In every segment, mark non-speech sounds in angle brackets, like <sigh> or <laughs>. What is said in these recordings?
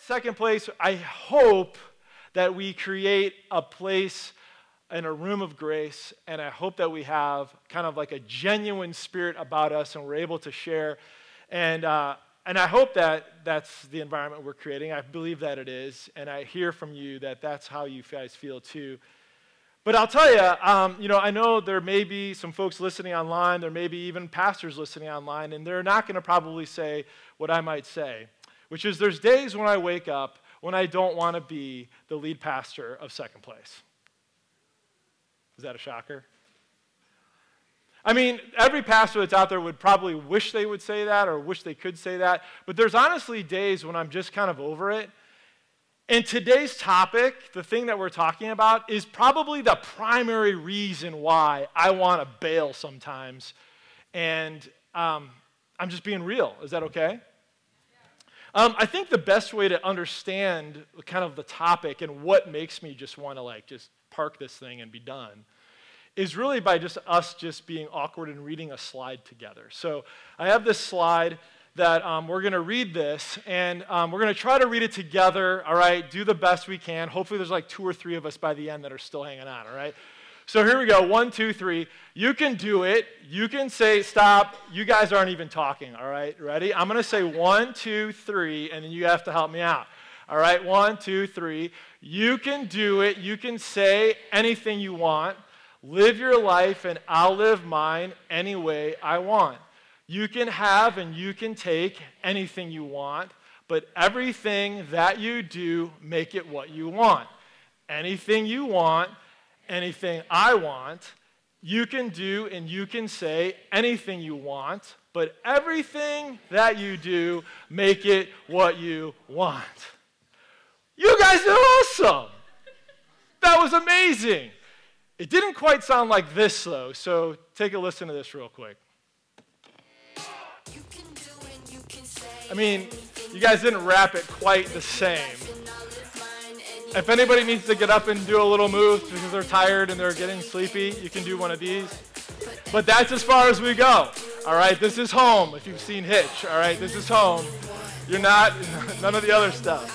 second place, I hope that we create a place in a room of grace, and I hope that we have kind of like a genuine spirit about us and we're able to share. And, uh, and I hope that that's the environment we're creating. I believe that it is, and I hear from you that that's how you guys feel too. But I'll tell you, um, you know, I know there may be some folks listening online, there may be even pastors listening online, and they're not going to probably say what I might say, which is there's days when I wake up when I don't want to be the lead pastor of second place. Is that a shocker? I mean, every pastor that's out there would probably wish they would say that or wish they could say that, but there's honestly days when I'm just kind of over it and today's topic, the thing that we're talking about, is probably the primary reason why I want to bail sometimes. And um, I'm just being real. Is that okay? Um, I think the best way to understand kind of the topic and what makes me just want to like just park this thing and be done is really by just us just being awkward and reading a slide together. So I have this slide that um, we're going to read this and um, we're going to try to read it together, all right? Do the best we can. Hopefully, there's like two or three of us by the end that are still hanging on, all right? So here we go. One, two, three. You can do it. You can say stop. You guys aren't even talking, all right? Ready? I'm going to say one, two, three, and then you have to help me out. All right? One, two, three. You can do it. You can say anything you want. Live your life, and I'll live mine any way I want. You can have and you can take anything you want, but everything that you do, make it what you want. Anything you want, anything I want, you can do and you can say anything you want, but everything that you do, make it what you want. You guys are awesome. That was amazing. It didn't quite sound like this, though, so take a listen to this real quick. I mean, you guys didn't rap it quite the same. If anybody needs to get up and do a little move because they're tired and they're getting sleepy, you can do one of these. But that's as far as we go. All right, this is home. If you've seen Hitch, all right, this is home. You're not, <laughs> none of the other stuff.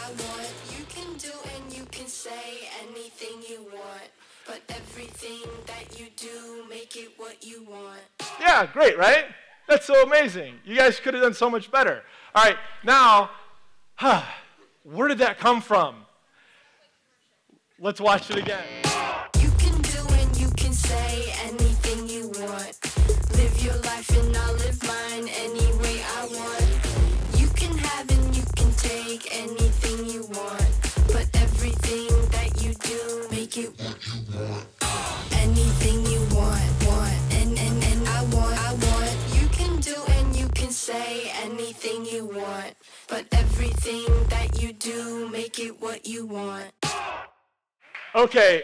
Yeah, great, right? That's so amazing. You guys could have done so much better. All right, now, huh, <sighs> where did that come from? Let's watch it again. You can do and you can say anything you want. Live your life and I'll live mine any way I want. You can have and you can take anything you want. But everything that you do, make it what you want. Anything you want, want, and, and, and I want, I want. You can do and you can say anything you want. But everything that you do, make it what you want. Okay.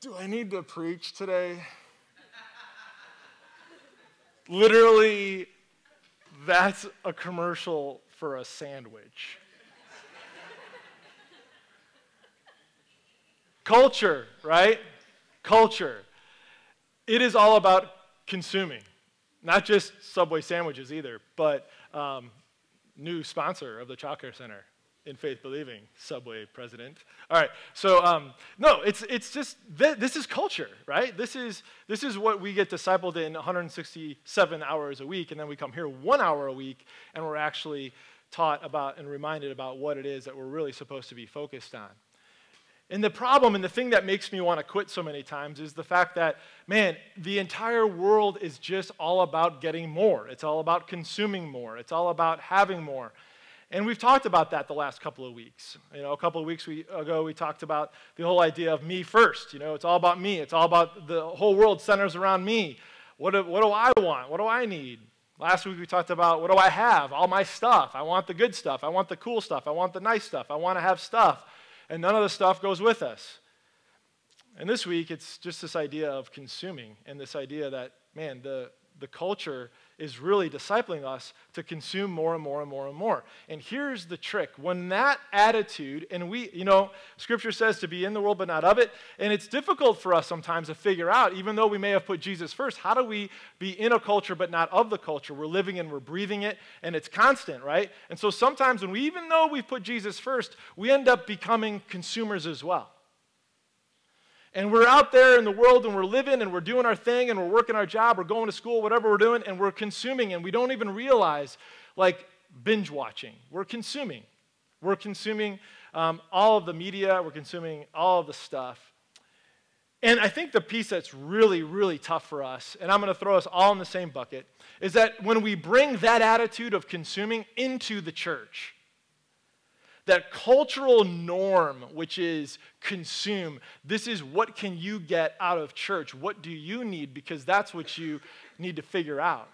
Do I need to preach today? Literally, that's a commercial for a sandwich. Culture, right? Culture. It is all about consuming. Not just Subway sandwiches either, but um, new sponsor of the Child Care Center in faith believing subway president all right so um, no it's, it's just th- this is culture right this is this is what we get discipled in 167 hours a week and then we come here one hour a week and we're actually taught about and reminded about what it is that we're really supposed to be focused on and the problem and the thing that makes me want to quit so many times is the fact that, man, the entire world is just all about getting more. It's all about consuming more. It's all about having more. And we've talked about that the last couple of weeks. You know, a couple of weeks ago, we talked about the whole idea of me first. You know, it's all about me. It's all about the whole world centers around me. What do, what do I want? What do I need? Last week, we talked about what do I have? All my stuff. I want the good stuff. I want the cool stuff. I want the nice stuff. I want to have stuff and none of the stuff goes with us. And this week, it's just this idea of consuming and this idea that, man, the, the culture is really discipling us to consume more and more and more and more. And here's the trick when that attitude, and we, you know, scripture says to be in the world but not of it, and it's difficult for us sometimes to figure out, even though we may have put Jesus first, how do we be in a culture but not of the culture? We're living and we're breathing it, and it's constant, right? And so sometimes when we, even though we've put Jesus first, we end up becoming consumers as well. And we're out there in the world and we're living and we're doing our thing and we're working our job, we're going to school, whatever we're doing, and we're consuming and we don't even realize like binge watching. We're consuming. We're consuming um, all of the media, we're consuming all of the stuff. And I think the piece that's really, really tough for us, and I'm going to throw us all in the same bucket, is that when we bring that attitude of consuming into the church, that cultural norm, which is consume. This is what can you get out of church? What do you need? Because that's what you need to figure out.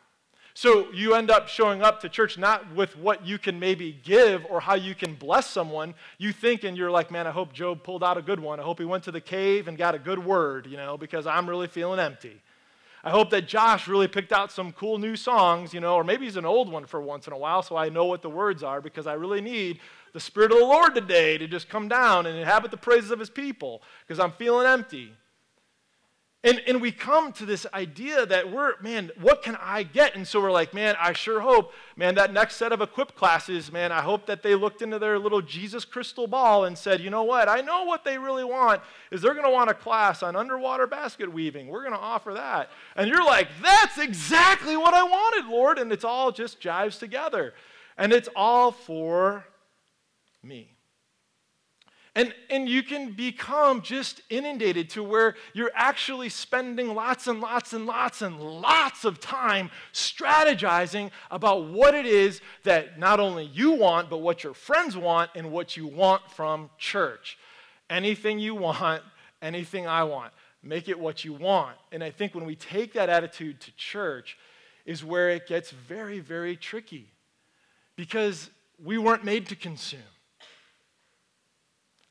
So you end up showing up to church not with what you can maybe give or how you can bless someone. You think and you're like, man, I hope Joe pulled out a good one. I hope he went to the cave and got a good word, you know, because I'm really feeling empty. I hope that Josh really picked out some cool new songs, you know, or maybe he's an old one for once in a while so I know what the words are because I really need the Spirit of the Lord today to just come down and inhabit the praises of His people because I'm feeling empty. And, and we come to this idea that we're, man, what can I get? And so we're like, man, I sure hope, man, that next set of equip classes, man, I hope that they looked into their little Jesus crystal ball and said, you know what? I know what they really want is they're going to want a class on underwater basket weaving. We're going to offer that. And you're like, that's exactly what I wanted, Lord. And it's all just jives together. And it's all for me. And, and you can become just inundated to where you're actually spending lots and lots and lots and lots of time strategizing about what it is that not only you want, but what your friends want and what you want from church. Anything you want, anything I want. Make it what you want. And I think when we take that attitude to church, is where it gets very, very tricky because we weren't made to consume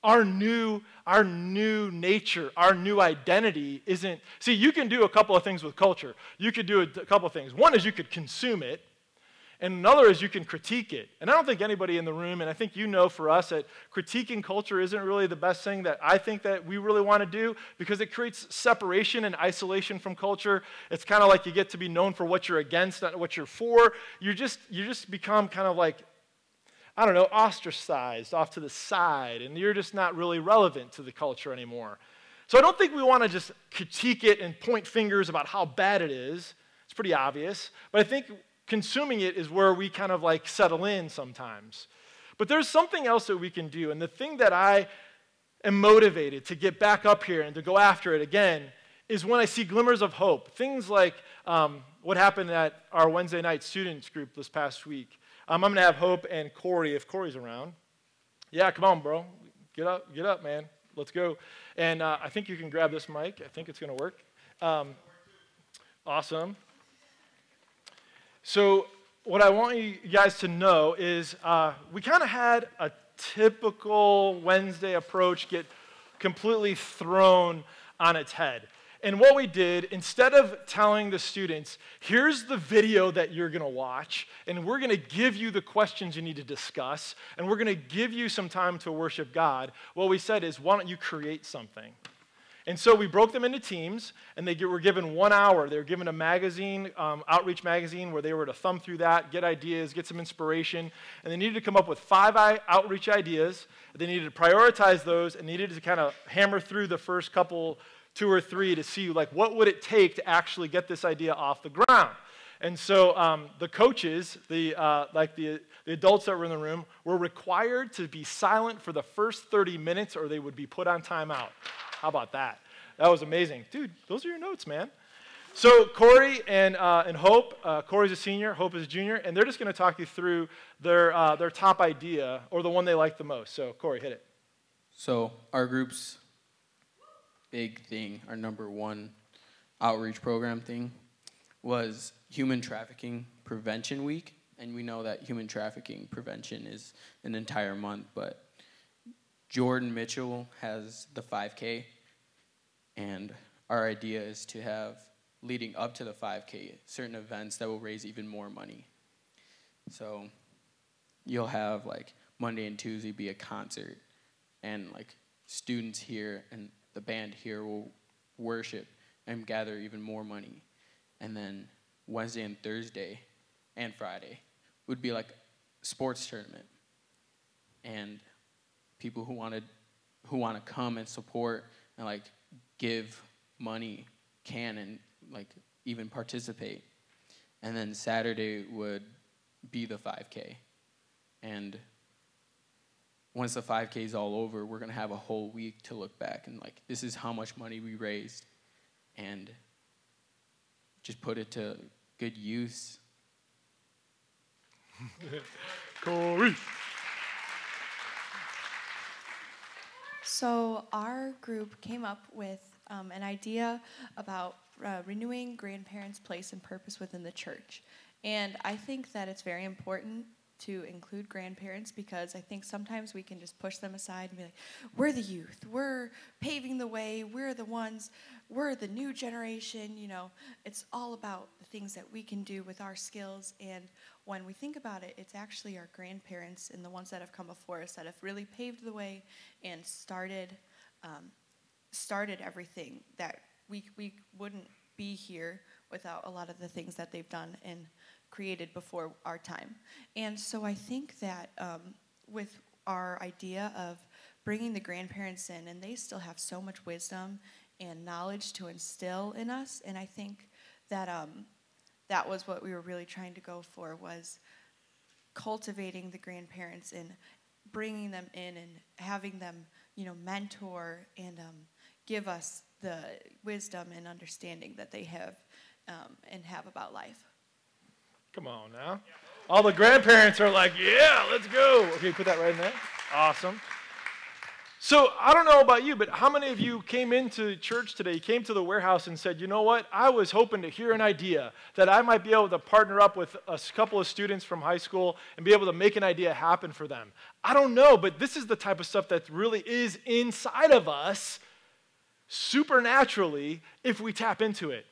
our new our new nature our new identity isn't see you can do a couple of things with culture. You could do a, a couple of things. One is you could consume it and another is you can critique it. And i don't think anybody in the room and i think you know for us that critiquing culture isn't really the best thing that i think that we really want to do because it creates separation and isolation from culture. It's kind of like you get to be known for what you're against not what you're for. You just you just become kind of like I don't know, ostracized off to the side, and you're just not really relevant to the culture anymore. So I don't think we want to just critique it and point fingers about how bad it is. It's pretty obvious. But I think consuming it is where we kind of like settle in sometimes. But there's something else that we can do. And the thing that I am motivated to get back up here and to go after it again is when I see glimmers of hope. Things like um, what happened at our Wednesday night students group this past week. Um, I'm going to have Hope and Corey, if Corey's around. Yeah, come on, bro. Get up, get up, man. Let's go. And uh, I think you can grab this mic. I think it's going to work. Um, awesome. So, what I want you guys to know is uh, we kind of had a typical Wednesday approach get completely thrown on its head. And what we did, instead of telling the students, here's the video that you're going to watch, and we're going to give you the questions you need to discuss, and we're going to give you some time to worship God, what we said is, why don't you create something? And so we broke them into teams, and they were given one hour. They were given a magazine, um, outreach magazine, where they were to thumb through that, get ideas, get some inspiration, and they needed to come up with five outreach ideas. They needed to prioritize those, and needed to kind of hammer through the first couple two or three to see like what would it take to actually get this idea off the ground. And so um, the coaches, the, uh, like the, the adults that were in the room, were required to be silent for the first 30 minutes or they would be put on timeout. How about that? That was amazing. Dude, those are your notes, man. So Corey and, uh, and Hope, uh, Corey's a senior, Hope is a junior, and they're just going to talk you through their, uh, their top idea or the one they like the most. So Corey, hit it. So our group's big thing, our number one outreach program thing, was human trafficking prevention week. And we know that human trafficking prevention is an entire month, but Jordan Mitchell has the 5K, and our idea is to have leading up to the 5K, certain events that will raise even more money. So you'll have like Monday and Tuesday be a concert, and like students here and the band here will worship and gather even more money. And then Wednesday and Thursday and Friday would be like sports tournament. And people who wanted who want to come and support and like give money can and like even participate. And then Saturday would be the 5K. And once the 5K is all over, we're going to have a whole week to look back and like, this is how much money we raised. And just put it to good use. <laughs> Corey. So, our group came up with um, an idea about uh, renewing grandparents' place and purpose within the church. And I think that it's very important to include grandparents because I think sometimes we can just push them aside and be like, we're the youth, we're paving the way, we're the ones, we're the new generation. You know, it's all about the things that we can do with our skills. And when we think about it, it's actually our grandparents and the ones that have come before us that have really paved the way and started. Um, started everything that we, we wouldn't be here without a lot of the things that they've done and created before our time. And so I think that um, with our idea of bringing the grandparents in, and they still have so much wisdom and knowledge to instill in us, and I think that um, that was what we were really trying to go for was cultivating the grandparents and bringing them in and having them, you know, mentor and um, give us the wisdom and understanding that they have um, and have about life. Come on now. All the grandparents are like, yeah, let's go. Okay, put that right in there. Awesome. So I don't know about you, but how many of you came into church today, came to the warehouse and said, you know what? I was hoping to hear an idea that I might be able to partner up with a couple of students from high school and be able to make an idea happen for them. I don't know, but this is the type of stuff that really is inside of us supernaturally if we tap into it.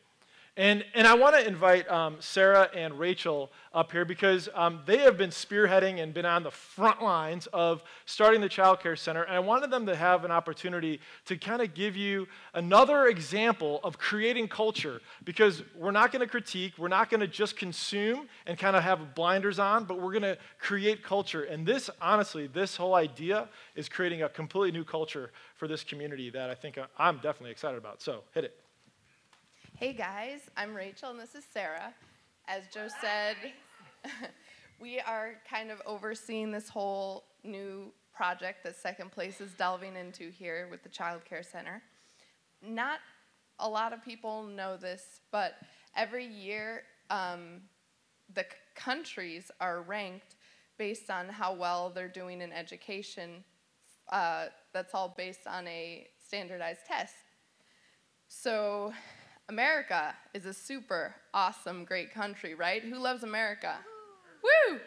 And, and I want to invite um, Sarah and Rachel up here because um, they have been spearheading and been on the front lines of starting the Child Care Center. And I wanted them to have an opportunity to kind of give you another example of creating culture because we're not going to critique, we're not going to just consume and kind of have blinders on, but we're going to create culture. And this, honestly, this whole idea is creating a completely new culture for this community that I think I'm definitely excited about. So hit it. Hey guys, I'm Rachel and this is Sarah. As Joe said, <laughs> we are kind of overseeing this whole new project that Second Place is delving into here with the Child Care Center. Not a lot of people know this, but every year um, the countries are ranked based on how well they're doing in education. Uh, that's all based on a standardized test. So America is a super awesome, great country, right? Who loves America? Woo!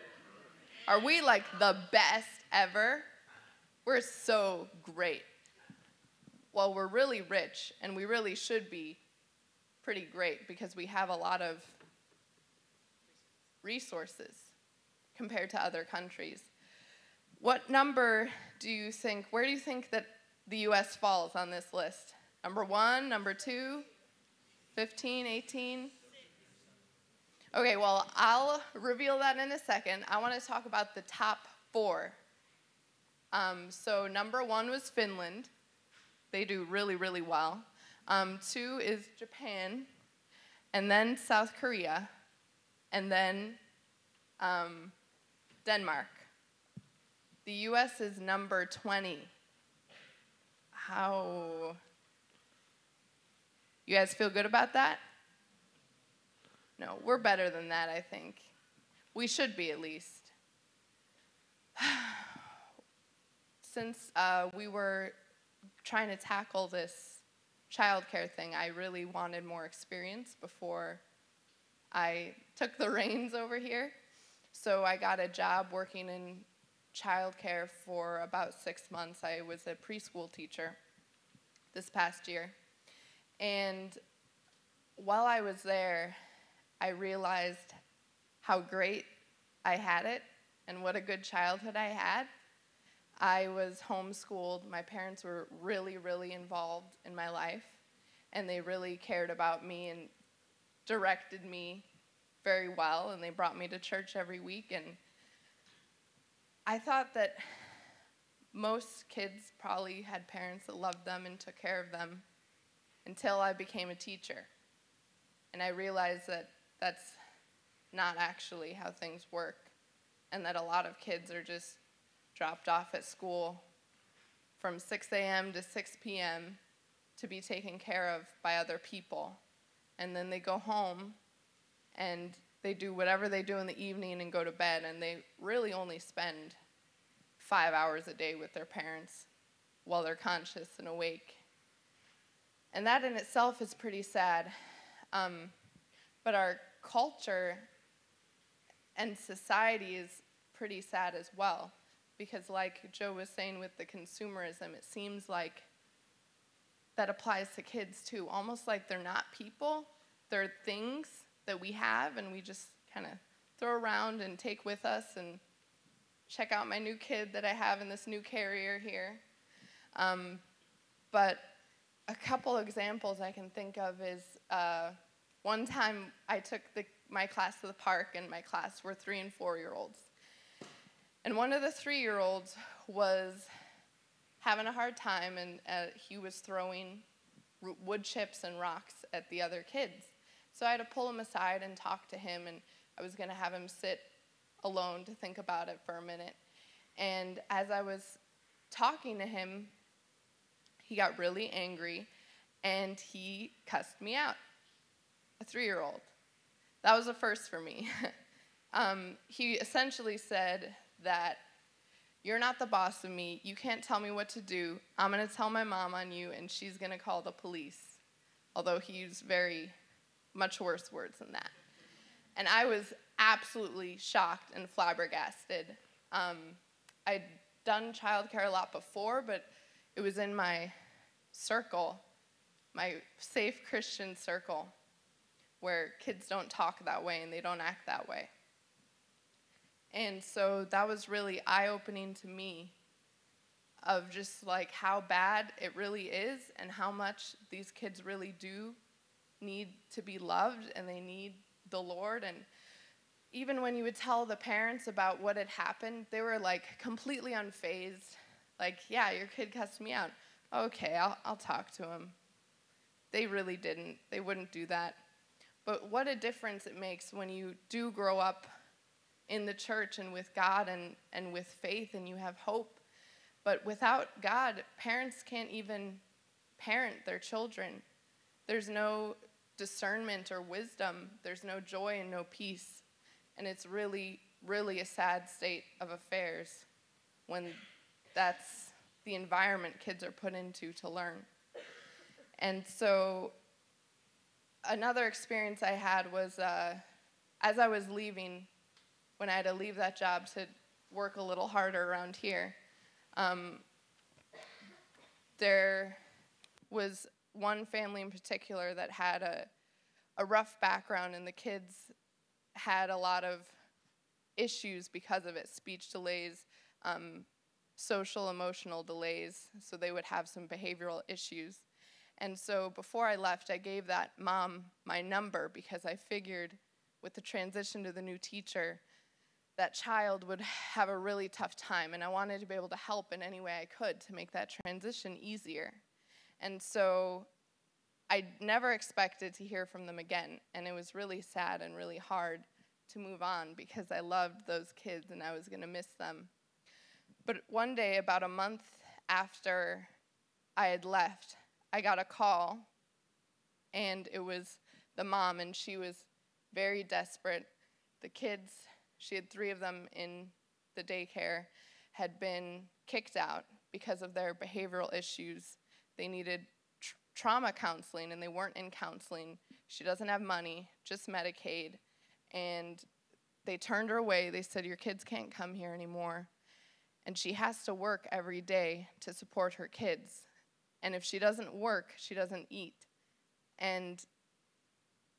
Are we like the best ever? We're so great. Well, we're really rich, and we really should be pretty great because we have a lot of resources compared to other countries. What number do you think, where do you think that the US falls on this list? Number one, number two, 15, 18? Okay, well, I'll reveal that in a second. I want to talk about the top four. Um, so, number one was Finland. They do really, really well. Um, two is Japan, and then South Korea, and then um, Denmark. The US is number 20. How you guys feel good about that? No, we're better than that, I think. We should be at least. <sighs> Since uh, we were trying to tackle this childcare thing, I really wanted more experience before I took the <laughs> reins over here. So I got a job working in childcare for about six months. I was a preschool teacher this past year. And while I was there, I realized how great I had it and what a good childhood I had. I was homeschooled. My parents were really, really involved in my life, and they really cared about me and directed me very well, and they brought me to church every week. And I thought that most kids probably had parents that loved them and took care of them until I became a teacher. And I realized that that's not actually how things work, and that a lot of kids are just dropped off at school from 6 a.m. to 6 p.m. to be taken care of by other people. And then they go home and they do whatever they do in the evening and go to bed, and they really only spend five hours a day with their parents while they're conscious and awake. And that in itself is pretty sad. Um, but our culture and society is pretty sad as well. Because, like Joe was saying with the consumerism, it seems like that applies to kids too. Almost like they're not people, they're things that we have and we just kind of throw around and take with us and check out my new kid that I have in this new carrier here. Um, but a couple examples I can think of is uh, one time I took the, my class to the park, and my class were three and four year olds. And one of the three year olds was having a hard time, and uh, he was throwing wood chips and rocks at the other kids. So I had to pull him aside and talk to him, and I was going to have him sit alone to think about it for a minute. And as I was talking to him, he got really angry and he cussed me out. A three year old. That was a first for me. <laughs> um, he essentially said that you're not the boss of me. You can't tell me what to do. I'm going to tell my mom on you, and she's going to call the police. Although he used very much worse words than that. And I was absolutely shocked and flabbergasted. Um, I'd done childcare a lot before, but it was in my circle, my safe Christian circle, where kids don't talk that way and they don't act that way. And so that was really eye opening to me of just like how bad it really is and how much these kids really do need to be loved and they need the Lord. And even when you would tell the parents about what had happened, they were like completely unfazed. Like, yeah, your kid cussed me out. Okay, I'll, I'll talk to him. They really didn't. They wouldn't do that. But what a difference it makes when you do grow up in the church and with God and, and with faith and you have hope. But without God, parents can't even parent their children. There's no discernment or wisdom, there's no joy and no peace. And it's really, really a sad state of affairs when that's the environment kids are put into to learn. And so, another experience I had was uh, as I was leaving, when I had to leave that job to work a little harder around here, um, there was one family in particular that had a, a rough background, and the kids had a lot of issues because of it speech delays, um, social emotional delays, so they would have some behavioral issues. And so before I left, I gave that mom my number because I figured with the transition to the new teacher, that child would have a really tough time, and I wanted to be able to help in any way I could to make that transition easier. And so I never expected to hear from them again, and it was really sad and really hard to move on because I loved those kids and I was going to miss them. But one day, about a month after I had left, I got a call, and it was the mom, and she was very desperate. The kids, she had three of them in the daycare, had been kicked out because of their behavioral issues. They needed tr- trauma counseling, and they weren't in counseling. She doesn't have money, just Medicaid and they turned her away. They said, Your kids can't come here anymore. And she has to work every day to support her kids. And if she doesn't work, she doesn't eat. And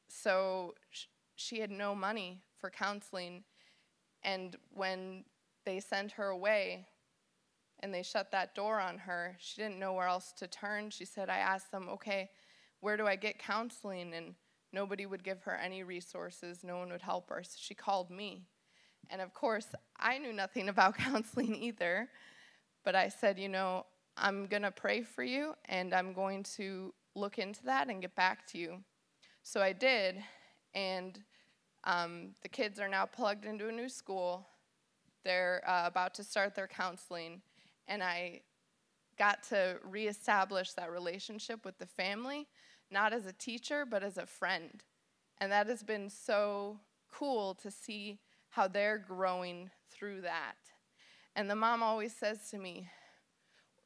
so sh- she had no money for counseling. And when they sent her away and they shut that door on her, she didn't know where else to turn. She said, I asked them, okay, where do I get counseling? And nobody would give her any resources, no one would help her. So she called me. And of course, I knew nothing <laughs> about counseling either. But I said, you know, I'm going to pray for you and I'm going to look into that and get back to you. So I did. And um, the kids are now plugged into a new school. They're uh, about to start their counseling. And I got to reestablish that relationship with the family, not as a teacher, but as a friend. And that has been so cool to see how they're growing through that. And the mom always says to me,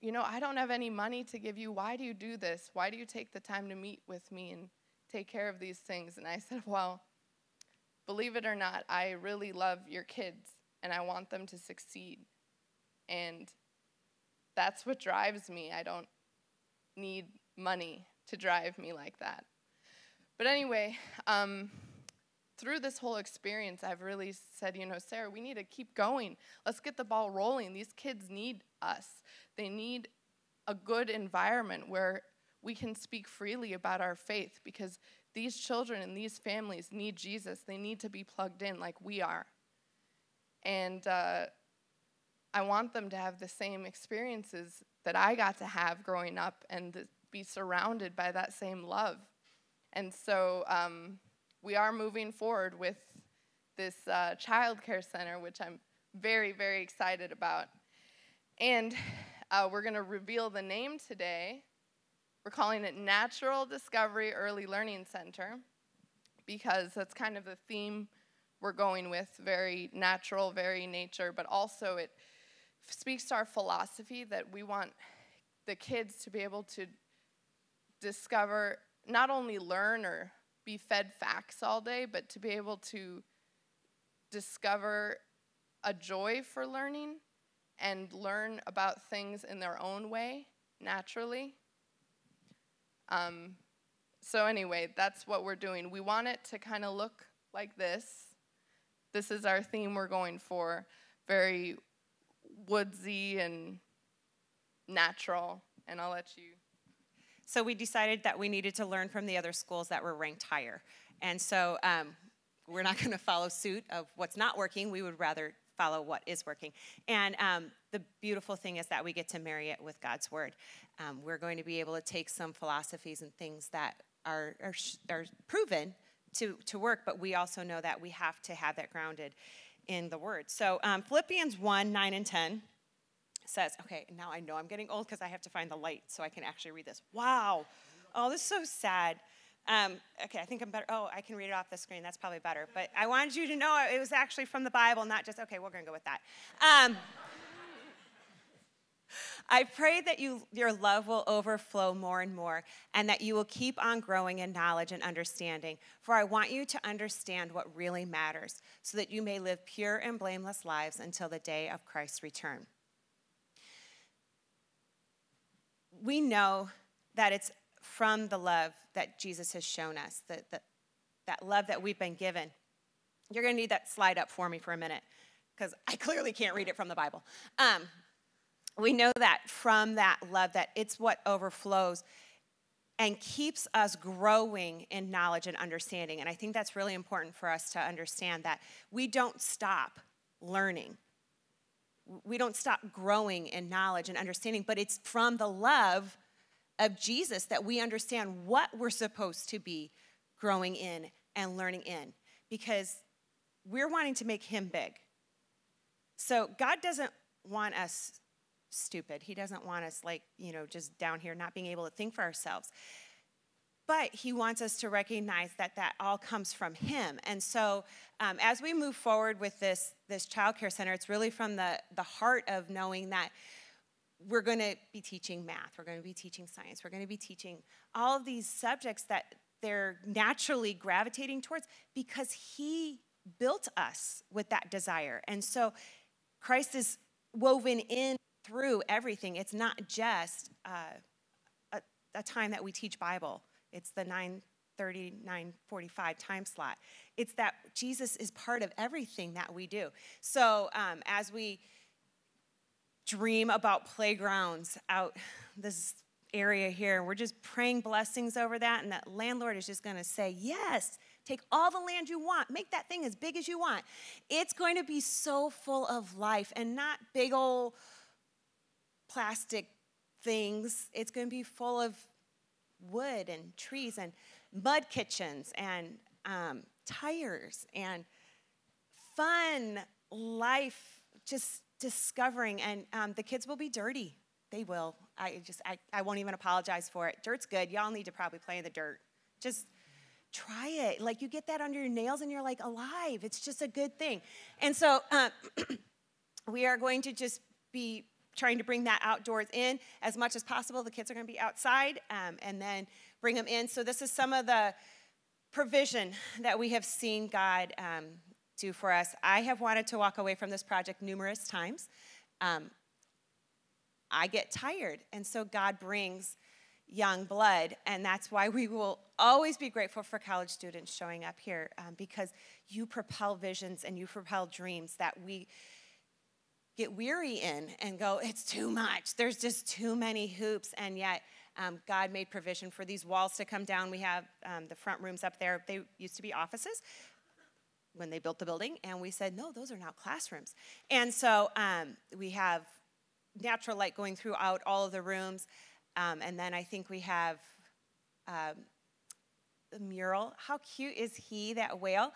You know, I don't have any money to give you. Why do you do this? Why do you take the time to meet with me and take care of these things? And I said, <laughs> Well, believe it or not, I really love your kids and I want them to succeed. And that's what drives me. I don't need money to drive me like that. But anyway, um, through this whole experience, I've really said, you know, Sarah, we need to keep going. Let's get the ball rolling. These kids need us. They need a good environment where we can speak freely about our faith because these children and these families need Jesus. They need to be plugged in like we are. And uh, I want them to have the same experiences that I got to have growing up and be surrounded by that same love. And so um, we are moving forward with this uh, child care center, which I'm very, very excited about. And uh, we're going to reveal the name today. We're calling it Natural Discovery Early Learning Center because that's kind of the theme we're going with very natural, very nature, but also it speaks to our philosophy that we want the kids to be able to discover, not only learn or be fed facts all day, but to be able to discover a joy for learning and learn about things in their own way, naturally. Um, so, anyway, that's what we're doing. We want it to kind of look like this. This is our theme we're going for very woodsy and natural. And I'll let you. So we decided that we needed to learn from the other schools that were ranked higher. And so um, we're not <laughs> going to follow suit of what's not working. We would rather follow what is working. And um, the beautiful thing is that we get to marry it with God's word. Um, we're going to be able to take some philosophies and things that are, are, are proven to, to work, but we also know that we have to have that grounded in the word. So um, Philippians 1 9 and 10 says, okay, now I know I'm getting old because I have to find the light so I can actually read this. Wow. Oh, this is so sad. Um, okay, I think I'm better. Oh, I can read it off the screen. That's probably better. But I wanted you to know it was actually from the Bible, not just, okay, we're going to go with that. Um, I pray that you, your love will overflow more and more, and that you will keep on growing in knowledge and understanding. For I want you to understand what really matters, so that you may live pure and blameless lives until the day of Christ's return. We know that it's from the love that Jesus has shown us, that, that, that love that we've been given. You're going to need that slide up for me for a minute because I <laughs> clearly can't read it from the Bible. Um, we know that from that love, that it's what overflows and keeps us growing in knowledge and understanding. And I think that's really important for us to understand that we don't stop learning we don't stop growing in knowledge and understanding, but it's from the love of Jesus that we understand what we're supposed to be growing in and learning in because we're wanting to make him big. So God doesn't want us stupid. He doesn't want us like, you know, just down here not being able to think for ourselves. But he wants us to recognize that that all comes from him. And so um, as we move forward with this, this child care center, it's really from the, the heart of knowing that we're going to be teaching math, we're going to be teaching science, we're going to be teaching all of these subjects that they're naturally gravitating towards because he built us with that desire. And so Christ is woven in through everything. It's not just uh, a, a time that we teach Bible it's the nine 3945 time slot. It's that Jesus is part of everything that we do. So um, as we dream about playgrounds out this area here, we're just praying blessings over that, and that landlord is just going to say, Yes, take all the land you want, make that thing as big as you want. It's going to be so full of life and not big old plastic things. It's going to be full of wood and trees and mud kitchens and um, tires and fun life just discovering. And um, the kids will be dirty. They will. I just I, I won't even apologize for it. Dirt's good. Y'all need to probably play in the dirt. Just try it. Like you get that under your nails and you're like alive. It's just a good thing. And so uh, <clears throat> we are going to just be trying to bring that outdoors in as much as possible the kids are going to be outside um, and then bring them in. So, this is some of the provision that we have seen God um, do for us. I have wanted to walk away from this project numerous times. Um, I get tired, and so God brings young blood, and that's why we will always be grateful for college students showing up here um, because you propel visions and you propel dreams that we get weary in and go, it's too much. There's just too many hoops, and yet um, God made provision for these walls to come down. We have um, the front rooms up there. They used to be offices when they built the building, and we said, no, those are now classrooms. And so um, we have natural light going throughout all of the rooms. Um, and then I think we have um, the mural. How cute is he, that whale?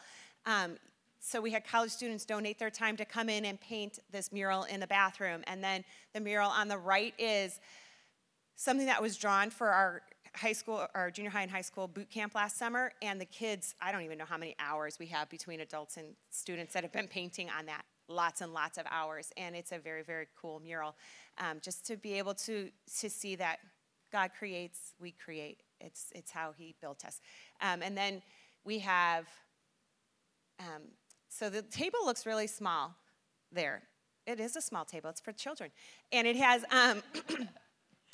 So we had college students donate their time to come in and paint this mural in the bathroom. And then the mural on the right is something that was drawn for our high school, our junior high and high school boot camp last summer. And the kids, I don't even know how many hours we have between adults and students that have been painting on that. Lots and lots of hours. And it's a very, very cool mural. Um, just to be able to, to see that God creates, we create. It's, it's how He built us. Um, and then we have, um, so the table looks really small there. It is a small table, it's for children. And it has, um, <coughs>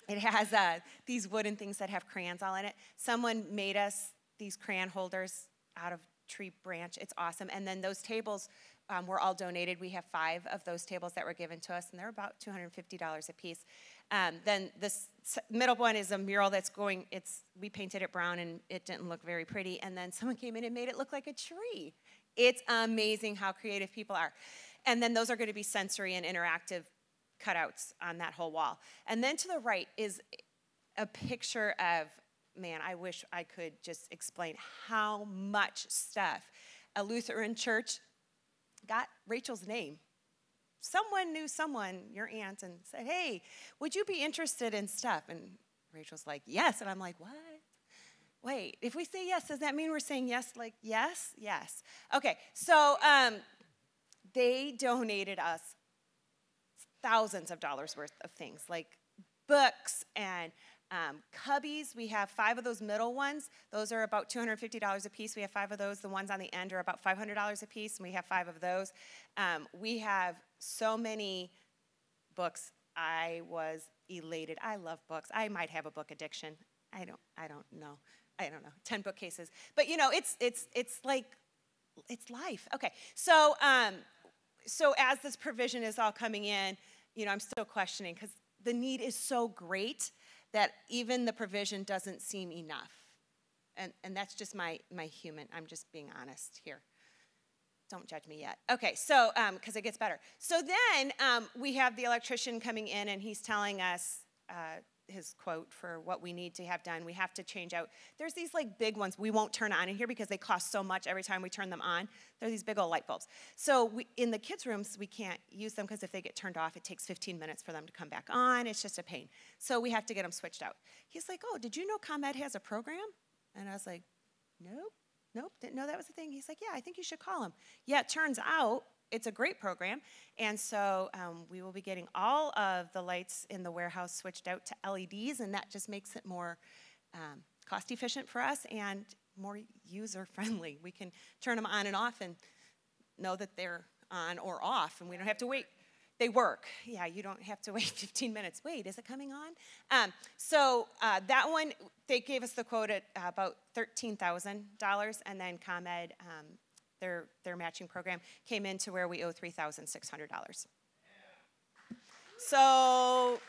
It has uh, these wooden things that have crayons all in it. Someone made us these crayon holders out of tree branch. It's awesome. And then those tables um, were all donated. We have five of those tables that were given to us, and they're about $250 a piece. Um, then this middle one is a mural that's going. It's we painted it brown, and it didn't look very pretty. And then someone came in and made it look like a tree. It's amazing how creative people are. And then those are going to be sensory and interactive cutouts on that whole wall. And then to the right is a picture of, man, I wish I could just explain how much stuff a Lutheran church got Rachel's name. Someone knew someone, your aunt, and said, hey, would you be interested in stuff? And Rachel's like, yes. And I'm like, what? Wait, if we say yes, does that mean we're saying yes, like yes? Yes. Okay, so um, they donated us thousands of dollars worth of things like books and um, cubbies. We have five of those middle ones. Those are about $250 a piece. We have five of those. The ones on the end are about $500 a piece, and we have five of those. Um, we have so many books. I was elated. I love books. I might have a book addiction. I don't. I don't know. I don't know. Ten bookcases. But you know, it's it's it's like it's life. Okay. So um, so as this provision is all coming in you know, I'm still questioning because the need is so great that even the provision doesn't seem enough. And, and that's just my, my human, I'm just being honest here. Don't judge me yet. Okay, so, because um, it gets better. So then um, we have the electrician coming in and he's telling us, uh, his quote for what we need to have done. We have to change out. There's these like big ones we won't turn on in here because they cost so much every time we turn them on. They're these big old light bulbs. So we, in the kids' rooms, we can't use them because if they get turned off, it takes 15 minutes for them to come back on. It's just a pain. So we have to get them switched out. He's like, "Oh, did you know ComEd has a program?" And I was like, "Nope." Nope, didn't know that was a thing. He's like, yeah, I think you should call him. Yeah, it turns out it's a great program. And so um, we will be getting all of the lights in the warehouse switched out to LEDs, and that just makes it more um, cost efficient for us and more user friendly. We can turn them on and off and know that they're on or off, and we don't have to wait. they work. Yeah, you don't have to wait <laughs> 15 minutes. Wait, is it coming on? Um, so uh, that one, they gave us the quote at about $13,000, and then ComEd, um, their, their matching program, came in to where we owe $3,600. So,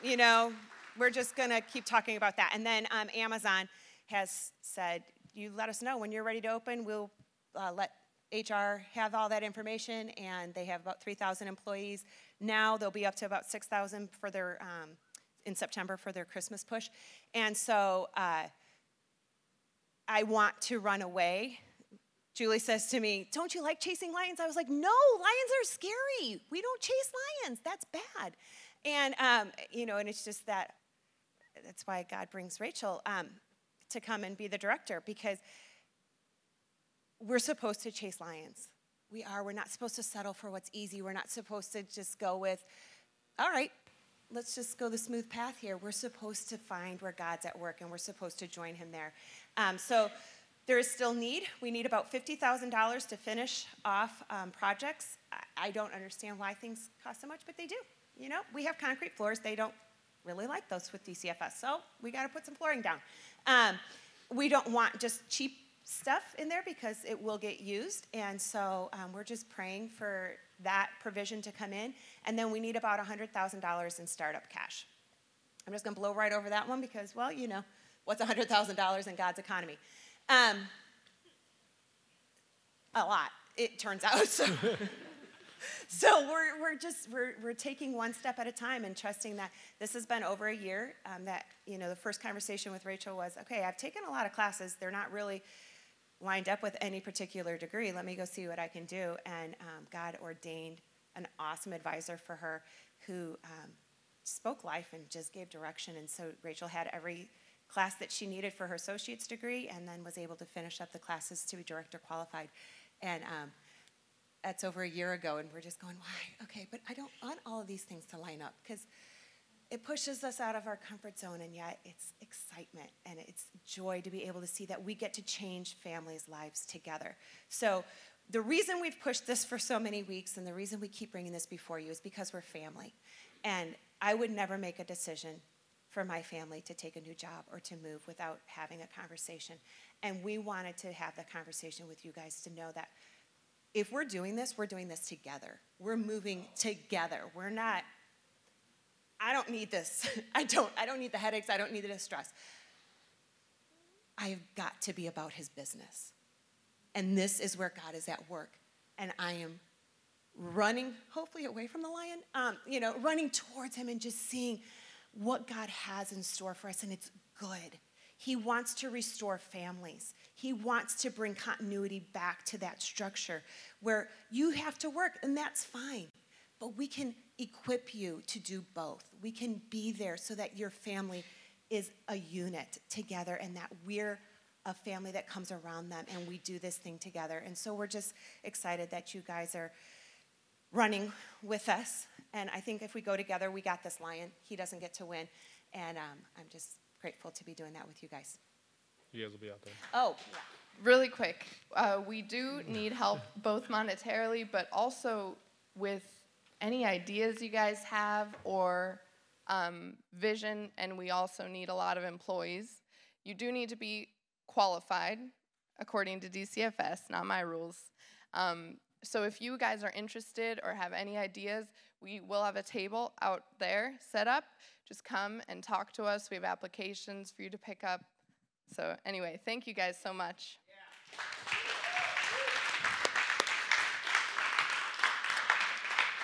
you know, we're just going to keep talking about that. And then um, Amazon has said, you let us know when you're ready to open. We'll uh, let HR have all that information, and they have about 3,000 employees. Now they'll be up to about 6,000 for their um, in September for their Christmas push. And so uh, I want to run away. Julie says to me, Don't you like chasing lions? I was like, No, lions are scary. We don't chase lions. That's bad. And, um, you know, and it's just that, that's why God brings Rachel um, to come and be the director because we're supposed to chase lions. We are. We're not supposed to settle for what's easy. We're not supposed to just go with, all right, let's just go the smooth path here. We're supposed to find where God's at work and we're supposed to join him there. Um, so there is still need. We need about $50,000 to finish off um, projects. I, I don't understand why things cost so much, but they do. You know, we have concrete floors. They don't really like those with DCFS. So we got to put some flooring down. Um, we don't want just cheap stuff in there because it will get used. And so um, we're just praying for that provision to come in. And then we need about $100,000 in startup cash. I'm just going to blow right over that one because, well, you know, what's $100,000 in God's economy? Um, a lot, it turns out. <laughs> So. so we're, we're just we're, we're taking one step at a time and trusting that this has been over a year um, that you know the first conversation with rachel was okay i've taken a lot of classes they're not really lined up with any particular degree let me go see what i can do and um, god ordained an awesome advisor for her who um, spoke life and just gave direction and so rachel had every class that she needed for her associate's degree and then was able to finish up the classes to be director qualified and um, that's over a year ago, and we're just going, why? Okay, but I don't want all of these things to line up because it pushes us out of our comfort zone, and yet it's excitement and it's joy to be able to see that we get to change families' lives together. So, the reason we've pushed this for so many weeks and the reason we keep bringing this before you is because we're family. And I would never make a decision for my family to take a new job or to move without having a conversation. And we wanted to have the conversation with you guys to know that if we're doing this, we're doing this together. We're moving together. We're not, I don't need this. <laughs> I don't, I don't need the headaches. I don't need the distress. I've got to be about his business. And this is where God is at work. And I am running, hopefully away from the lion, um, you know, running towards him and just seeing what God has in store for us. And it's good. He wants to restore families. He wants to bring continuity back to that structure where you have to work, and that's fine. But we can equip you to do both. We can be there so that your family is a unit together and that we're a family that comes around them and we do this thing together. And so we're just excited that you guys are running with us. And I think if we go together, we got this lion. He doesn't get to win. And um, I'm just grateful to be doing that with you guys. You guys will be out there. Oh, yeah. Really quick, uh, we do need help both monetarily, but also with any ideas you guys have or um, vision, and we also need a lot of employees. You do need to be qualified according to DCFS, not my rules. Um, so if you guys are interested or have any ideas, we will have a table out there set up. Just come and talk to us. We have applications for you to pick up. So, anyway, thank you guys so much.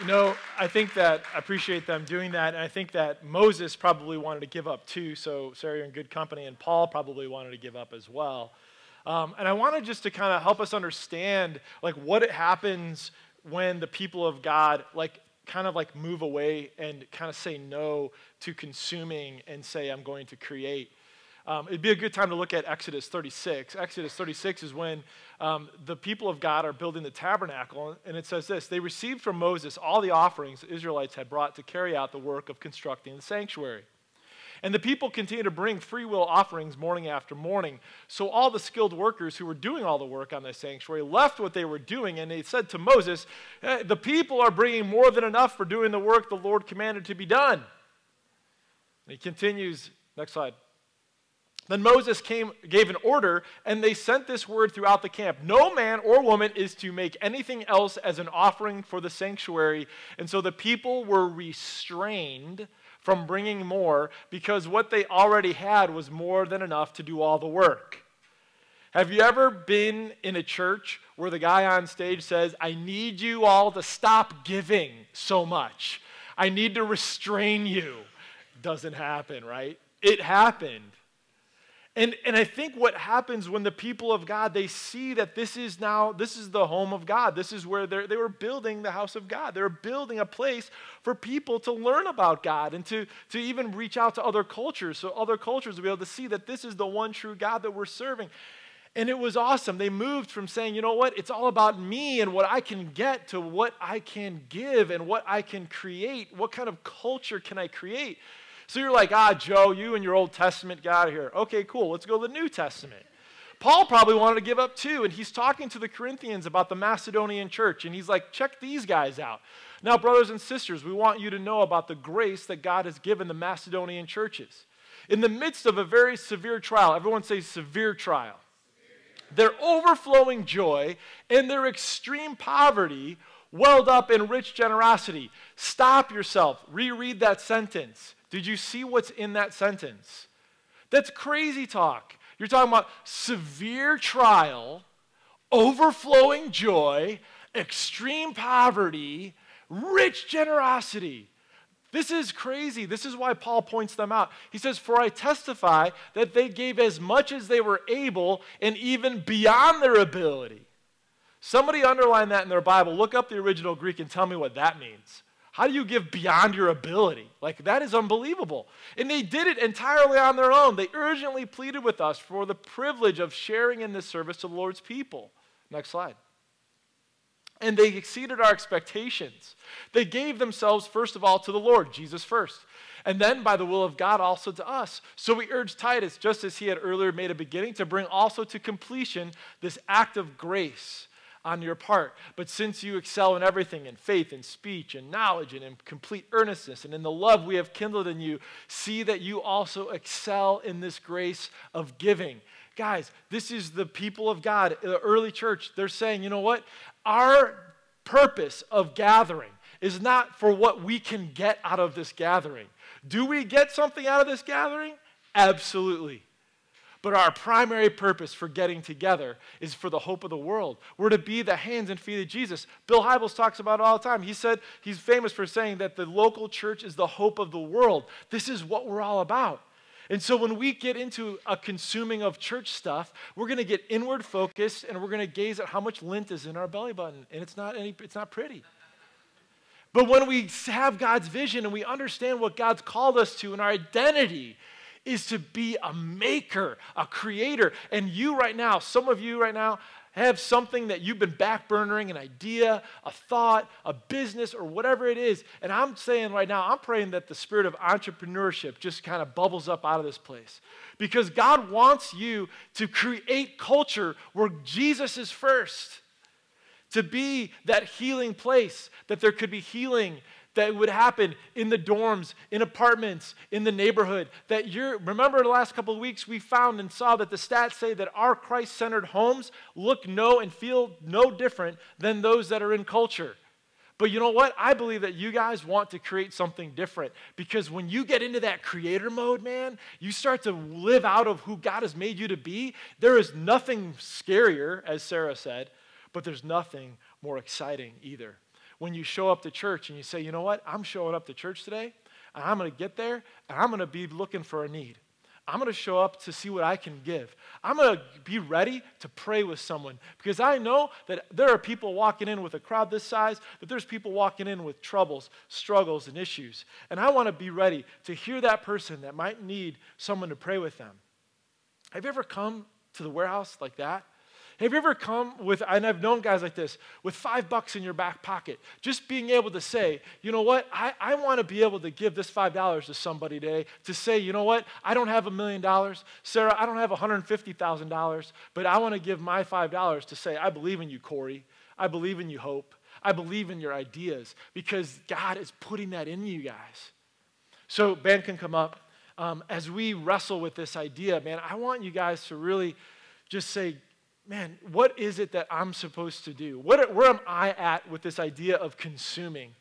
You know, I think that I appreciate them doing that, and I think that Moses probably wanted to give up too. So Sarah, you're in good company, and Paul probably wanted to give up as well. Um, and I wanted just to kind of help us understand like what it happens when the people of God like kind of like move away and kind of say no to consuming and say I'm going to create. Um, it'd be a good time to look at Exodus 36. Exodus 36 is when um, the people of God are building the tabernacle, and it says this They received from Moses all the offerings the Israelites had brought to carry out the work of constructing the sanctuary. And the people continued to bring free will offerings morning after morning. So all the skilled workers who were doing all the work on the sanctuary left what they were doing, and they said to Moses, The people are bringing more than enough for doing the work the Lord commanded to be done. And he continues, next slide. Then Moses came, gave an order, and they sent this word throughout the camp No man or woman is to make anything else as an offering for the sanctuary. And so the people were restrained from bringing more because what they already had was more than enough to do all the work. Have you ever been in a church where the guy on stage says, I need you all to stop giving so much? I need to restrain you. Doesn't happen, right? It happened. And, and I think what happens when the people of God, they see that this is now, this is the home of God. This is where they were building the house of God. They were building a place for people to learn about God and to, to even reach out to other cultures so other cultures will be able to see that this is the one true God that we're serving. And it was awesome. They moved from saying, you know what, it's all about me and what I can get to what I can give and what I can create. What kind of culture can I create? So you're like, ah, Joe, you and your Old Testament God here. Okay, cool. Let's go to the New Testament. Paul probably wanted to give up too, and he's talking to the Corinthians about the Macedonian church, and he's like, check these guys out. Now, brothers and sisters, we want you to know about the grace that God has given the Macedonian churches. In the midst of a very severe trial, everyone say severe trial, their overflowing joy and their extreme poverty welled up in rich generosity. Stop yourself, reread that sentence. Did you see what's in that sentence? That's crazy talk. You're talking about severe trial, overflowing joy, extreme poverty, rich generosity. This is crazy. This is why Paul points them out. He says, For I testify that they gave as much as they were able and even beyond their ability. Somebody underline that in their Bible. Look up the original Greek and tell me what that means. How do you give beyond your ability? Like, that is unbelievable. And they did it entirely on their own. They urgently pleaded with us for the privilege of sharing in this service to the Lord's people. Next slide. And they exceeded our expectations. They gave themselves, first of all, to the Lord, Jesus first. And then, by the will of God, also to us. So we urge Titus, just as he had earlier made a beginning, to bring also to completion this act of grace on your part. But since you excel in everything, in faith, in speech, in knowledge, and in complete earnestness, and in the love we have kindled in you, see that you also excel in this grace of giving. Guys, this is the people of God, the early church. They're saying, you know what? Our purpose of gathering is not for what we can get out of this gathering. Do we get something out of this gathering? Absolutely. But our primary purpose for getting together is for the hope of the world. We're to be the hands and feet of Jesus. Bill Hybels talks about it all the time. He said he's famous for saying that the local church is the hope of the world. This is what we're all about. And so when we get into a consuming of church stuff, we're going to get inward focused and we're going to gaze at how much lint is in our belly button and it's not any it's not pretty. But when we have God's vision and we understand what God's called us to and our identity is to be a maker, a creator. And you right now, some of you right now, have something that you've been backburnering, an idea, a thought, a business, or whatever it is. And I'm saying right now, I'm praying that the spirit of entrepreneurship just kind of bubbles up out of this place. Because God wants you to create culture where Jesus is first, to be that healing place, that there could be healing that would happen in the dorms, in apartments, in the neighborhood. That you're, remember the last couple of weeks we found and saw that the stats say that our Christ centered homes look no and feel no different than those that are in culture. But you know what? I believe that you guys want to create something different because when you get into that creator mode, man, you start to live out of who God has made you to be. There is nothing scarier, as Sarah said, but there's nothing more exciting either when you show up to church and you say, you know what, I'm showing up to church today, and I'm going to get there, and I'm going to be looking for a need. I'm going to show up to see what I can give. I'm going to be ready to pray with someone because I know that there are people walking in with a crowd this size, that there's people walking in with troubles, struggles, and issues. And I want to be ready to hear that person that might need someone to pray with them. Have you ever come to the warehouse like that? Have you ever come with, and I've known guys like this, with five bucks in your back pocket, just being able to say, you know what, I, I want to be able to give this $5 to somebody today, to say, you know what, I don't have a million dollars. Sarah, I don't have $150,000, but I want to give my $5 to say, I believe in you, Corey. I believe in you, Hope. I believe in your ideas because God is putting that in you guys. So, band can come up. Um, as we wrestle with this idea, man, I want you guys to really just say, man, what is it that I'm supposed to do? What, where am I at with this idea of consuming?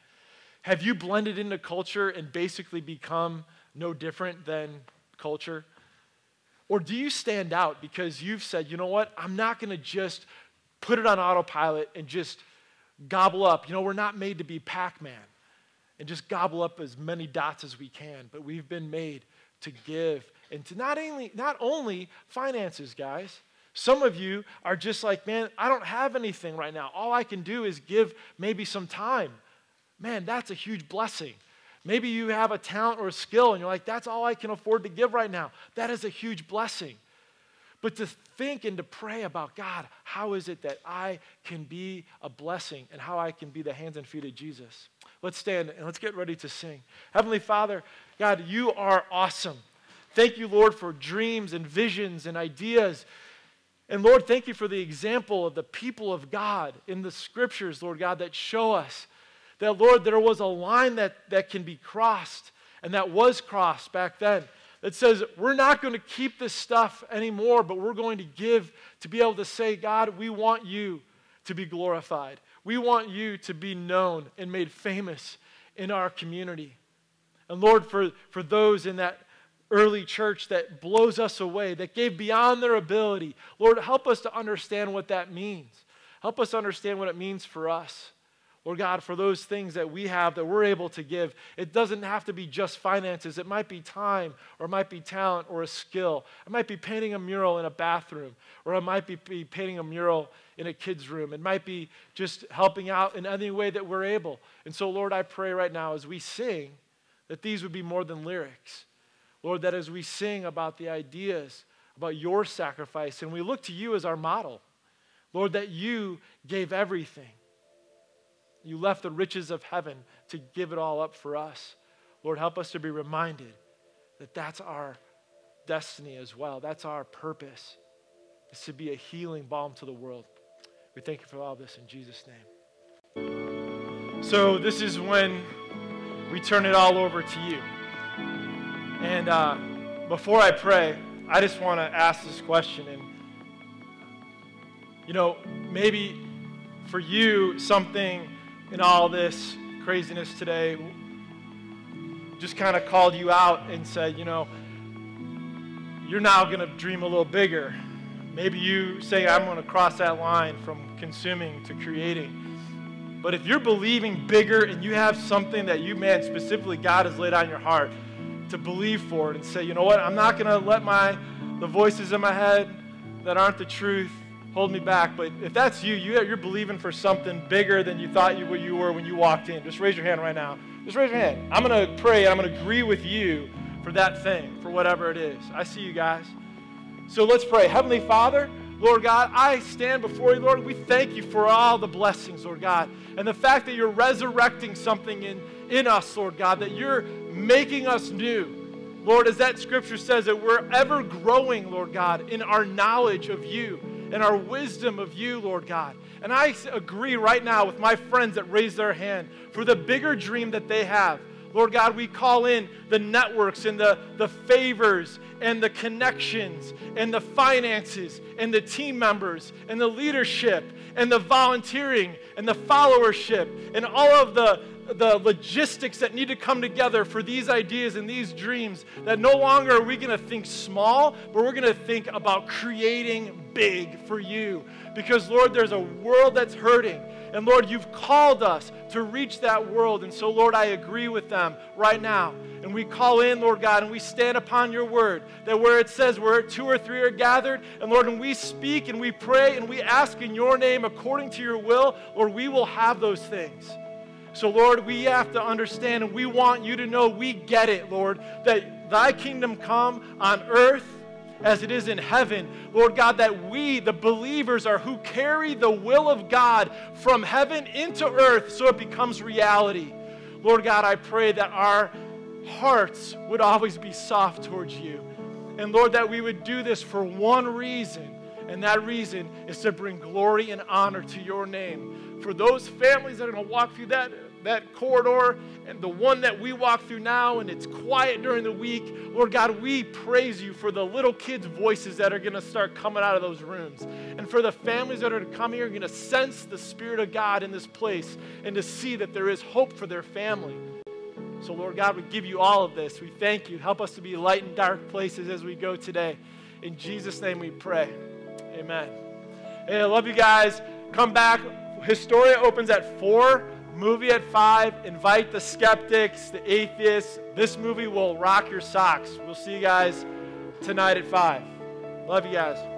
Have you blended into culture and basically become no different than culture? Or do you stand out because you've said, you know what, I'm not going to just put it on autopilot and just gobble up. You know, we're not made to be Pac Man and just gobble up as many dots as we can, but we've been made to give and to not only, not only finances, guys, some of you are just like, man, I don't have anything right now. All I can do is give maybe some time. Man, that's a huge blessing. Maybe you have a talent or a skill and you're like, that's all I can afford to give right now. That is a huge blessing. But to think and to pray about God, how is it that I can be a blessing and how I can be the hands and feet of Jesus? Let's stand and let's get ready to sing. Heavenly Father, God, you are awesome. Thank you, Lord, for dreams and visions and ideas and Lord, thank you for the example of the people of God in the scriptures, Lord God, that show us that, Lord, there was a line that, that can be crossed and that was crossed back then that says, we're not going to keep this stuff anymore, but we're going to give to be able to say, God, we want you to be glorified. We want you to be known and made famous in our community. And Lord, for, for those in that early church that blows us away, that gave beyond their ability. Lord, help us to understand what that means. Help us understand what it means for us. Lord God, for those things that we have that we're able to give, it doesn't have to be just finances. It might be time, or it might be talent, or a skill. It might be painting a mural in a bathroom, or it might be, be painting a mural in a kid's room. It might be just helping out in any way that we're able. And so, Lord, I pray right now as we sing that these would be more than lyrics Lord, that as we sing about the ideas, about your sacrifice, and we look to you as our model, Lord, that you gave everything. You left the riches of heaven to give it all up for us. Lord, help us to be reminded that that's our destiny as well. That's our purpose, is to be a healing balm to the world. We thank you for all this in Jesus' name. So, this is when we turn it all over to you. And uh, before I pray, I just want to ask this question. And, you know, maybe for you, something in all this craziness today just kind of called you out and said, you know, you're now going to dream a little bigger. Maybe you say, I'm going to cross that line from consuming to creating. But if you're believing bigger and you have something that you, man, specifically God has laid on your heart, to believe for it and say, you know what, I'm not going to let my the voices in my head that aren't the truth hold me back. But if that's you, you you're believing for something bigger than you thought you, you were when you walked in. Just raise your hand right now. Just raise your hand. I'm going to pray and I'm going to agree with you for that thing, for whatever it is. I see you guys. So let's pray. Heavenly Father, Lord God, I stand before you, Lord. We thank you for all the blessings, Lord God, and the fact that you're resurrecting something in, in us, Lord God, that you're making us new. Lord, as that scripture says, that we're ever growing, Lord God, in our knowledge of you and our wisdom of you, Lord God. And I agree right now with my friends that raise their hand for the bigger dream that they have. Lord God, we call in the networks and the, the favors and the connections and the finances and the team members and the leadership and the volunteering and the followership and all of the, the logistics that need to come together for these ideas and these dreams that no longer are we going to think small, but we're going to think about creating big for you. Because, Lord, there's a world that's hurting. And Lord, you've called us to reach that world. And so, Lord, I agree with them right now. And we call in, Lord God, and we stand upon your word that where it says where two or three are gathered, and Lord, when we speak and we pray and we ask in your name according to your will, Lord, we will have those things. So, Lord, we have to understand and we want you to know we get it, Lord, that thy kingdom come on earth as it is in heaven. Lord God, that we, the believers, are who carry the will of God from heaven into earth so it becomes reality. Lord God, I pray that our hearts would always be soft towards you. And Lord, that we would do this for one reason, and that reason is to bring glory and honor to your name. For those families that are going to walk through that that corridor and the one that we walk through now and it's quiet during the week, Lord God, we praise you for the little kids' voices that are going to start coming out of those rooms. And for the families that are to come here, are going to sense the Spirit of God in this place and to see that there is hope for their family. So, Lord God, we give you all of this. We thank you. Help us to be light in dark places as we go today. In Jesus' name we pray. Amen. Hey, I love you guys. Come back. Historia opens at 4 movie at 5. Invite the skeptics, the atheists. This movie will rock your socks. We'll see you guys tonight at 5. Love you guys.